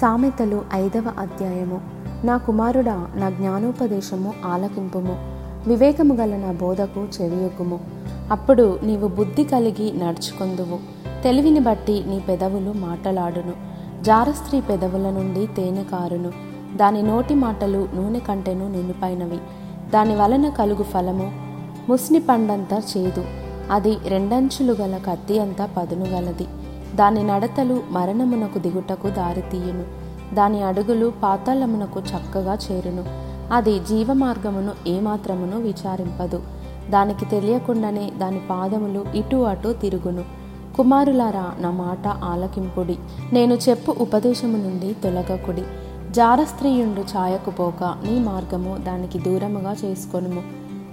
సామెతలు ఐదవ అధ్యాయము. నా కుమారుడా నా జ్ఞానోపదేశము ఆలకింపుము. వివేకము గల నా బోధకు చెవియొగ్గుము. అప్పుడు నీవు బుద్ధి కలిగి నడుచుకొందువు. తెలివిని బట్టి నీ పెదవులు మాటలాడును. జారస్త్రీ పెదవుల నుండి తేనె కారును. దాని నోటి మాటలు నూనె కంటెను నిండిపైనవి దాని వలన కలుగు ఫలము ముస్ని పండంతా చేదు. అది రెండంచులు గల కత్తి అంతా పదును గలది. దాని నడతలు మరణమునకు దిగుటకు దారితీయును. దాని అడుగులు పాతాళమునకు చక్కగా చేరును. అది జీవమార్గమును ఏమాత్రమును విచారింపదు. దానికి తెలియకుండానే దాని పాదములు ఇటు అటు తిరుగును. కుమారులారా నా మాట ఆలకింపుడి. నేను చెప్పు ఉపదేశము నుండి తొలగకుడి. జారస్త్రీయుండు ఛాయకుపోక నీ మార్గము దానికి దూరముగా చేసుకొనుము.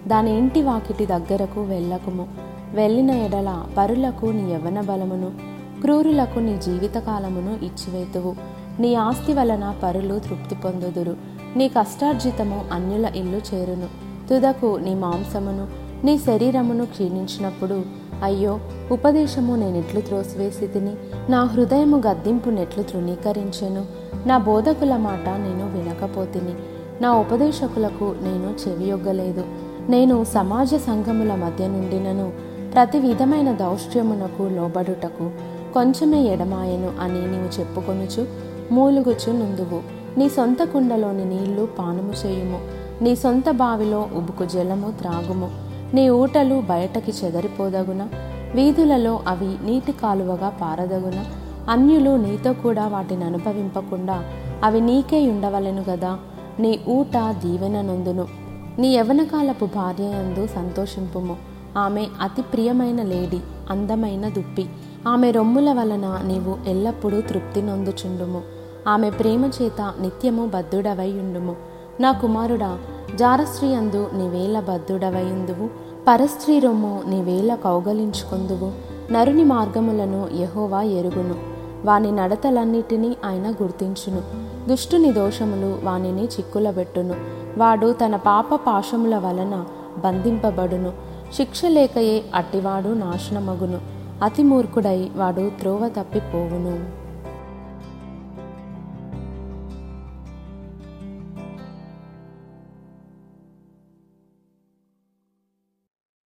దాని ఇంటి వాకిటి దగ్గరకు వెళ్ళకుము. వెళ్ళిన ఎడల పరులకు నీ యవ్వన బలమును. క్రూరులకు నీ జీవితకాలమును ఇచ్చివేతువు. నీ ఆస్తి వలన పరులు తృప్తి పొందుదురు. నీ కష్టార్జితము అన్యుల ఇల్లు చేరును. తుదకు నీ మాంసమును నీ శరీరమును క్షీణించినప్పుడు అయ్యో ఉపదేశము నేనెట్లు త్రోసివేసి తిని నా హృదయము గద్దింపు నెట్లు తృణీకరించెను. నా బోధకుల మాట నేను వినకపోతిని. నా ఉపదేశకులకు నేను చెవియొగ్గలేదు. నేను సమాజ సంఘముల మధ్య నుండినను. ప్రతి విధమైన దౌష్ట్యమునకు లోబడుటకు కొంచెమే ఎడమాయను అని నీవు చెప్పుకొనుచు మూలుగుచు నుందువు. నీ సొంత కుండలోని నీళ్ళు పానము చేయుము. నీ సొంత బావిలో ఉబుకు జలము త్రాగుము. నీ ఊటలు బయటకి చెదరిపోదగున? వీధులలో అవి నీటి కాలువగా పారదగున? అన్యులు నీతో కూడా వాటిని అనుభవింపకుండా అవి నీకే ఉండవలెను గదా? నీ ఊట దీవెన నొందును. నీ యవనకాలపు భార్య యందు సంతోషింపుము. ఆమె అతి ప్రియమైన లేడి అందమైన దుప్పి. ఆమె రొమ్ముల వలన నీవు ఎల్లప్పుడూ తృప్తి నొందుచుండుము. ఆమె ప్రేమ చేత నిత్యము బద్ధుడవై ఉండుము. నా కుమారుడా జారస్త్రీ అందు నీవేల బద్ధుడవైందువు పరస్త్రీ రొమ్ము నీవేళ కౌగలించుకుందువు. నరుని మార్గములను యహోవా ఎరుగును. వాని నడతలన్నిటినీ ఆయన గుర్తించును. దుష్టుని దోషములు వానిని చిక్కులబెట్టును. వాడు తన పాప పాశముల వలన బంధింపబడును. శిక్ష లేకయే అట్టివాడు నాశనమగును. అతి మూర్ఖుడై వాడు త్రోవ తప్పిపోవును.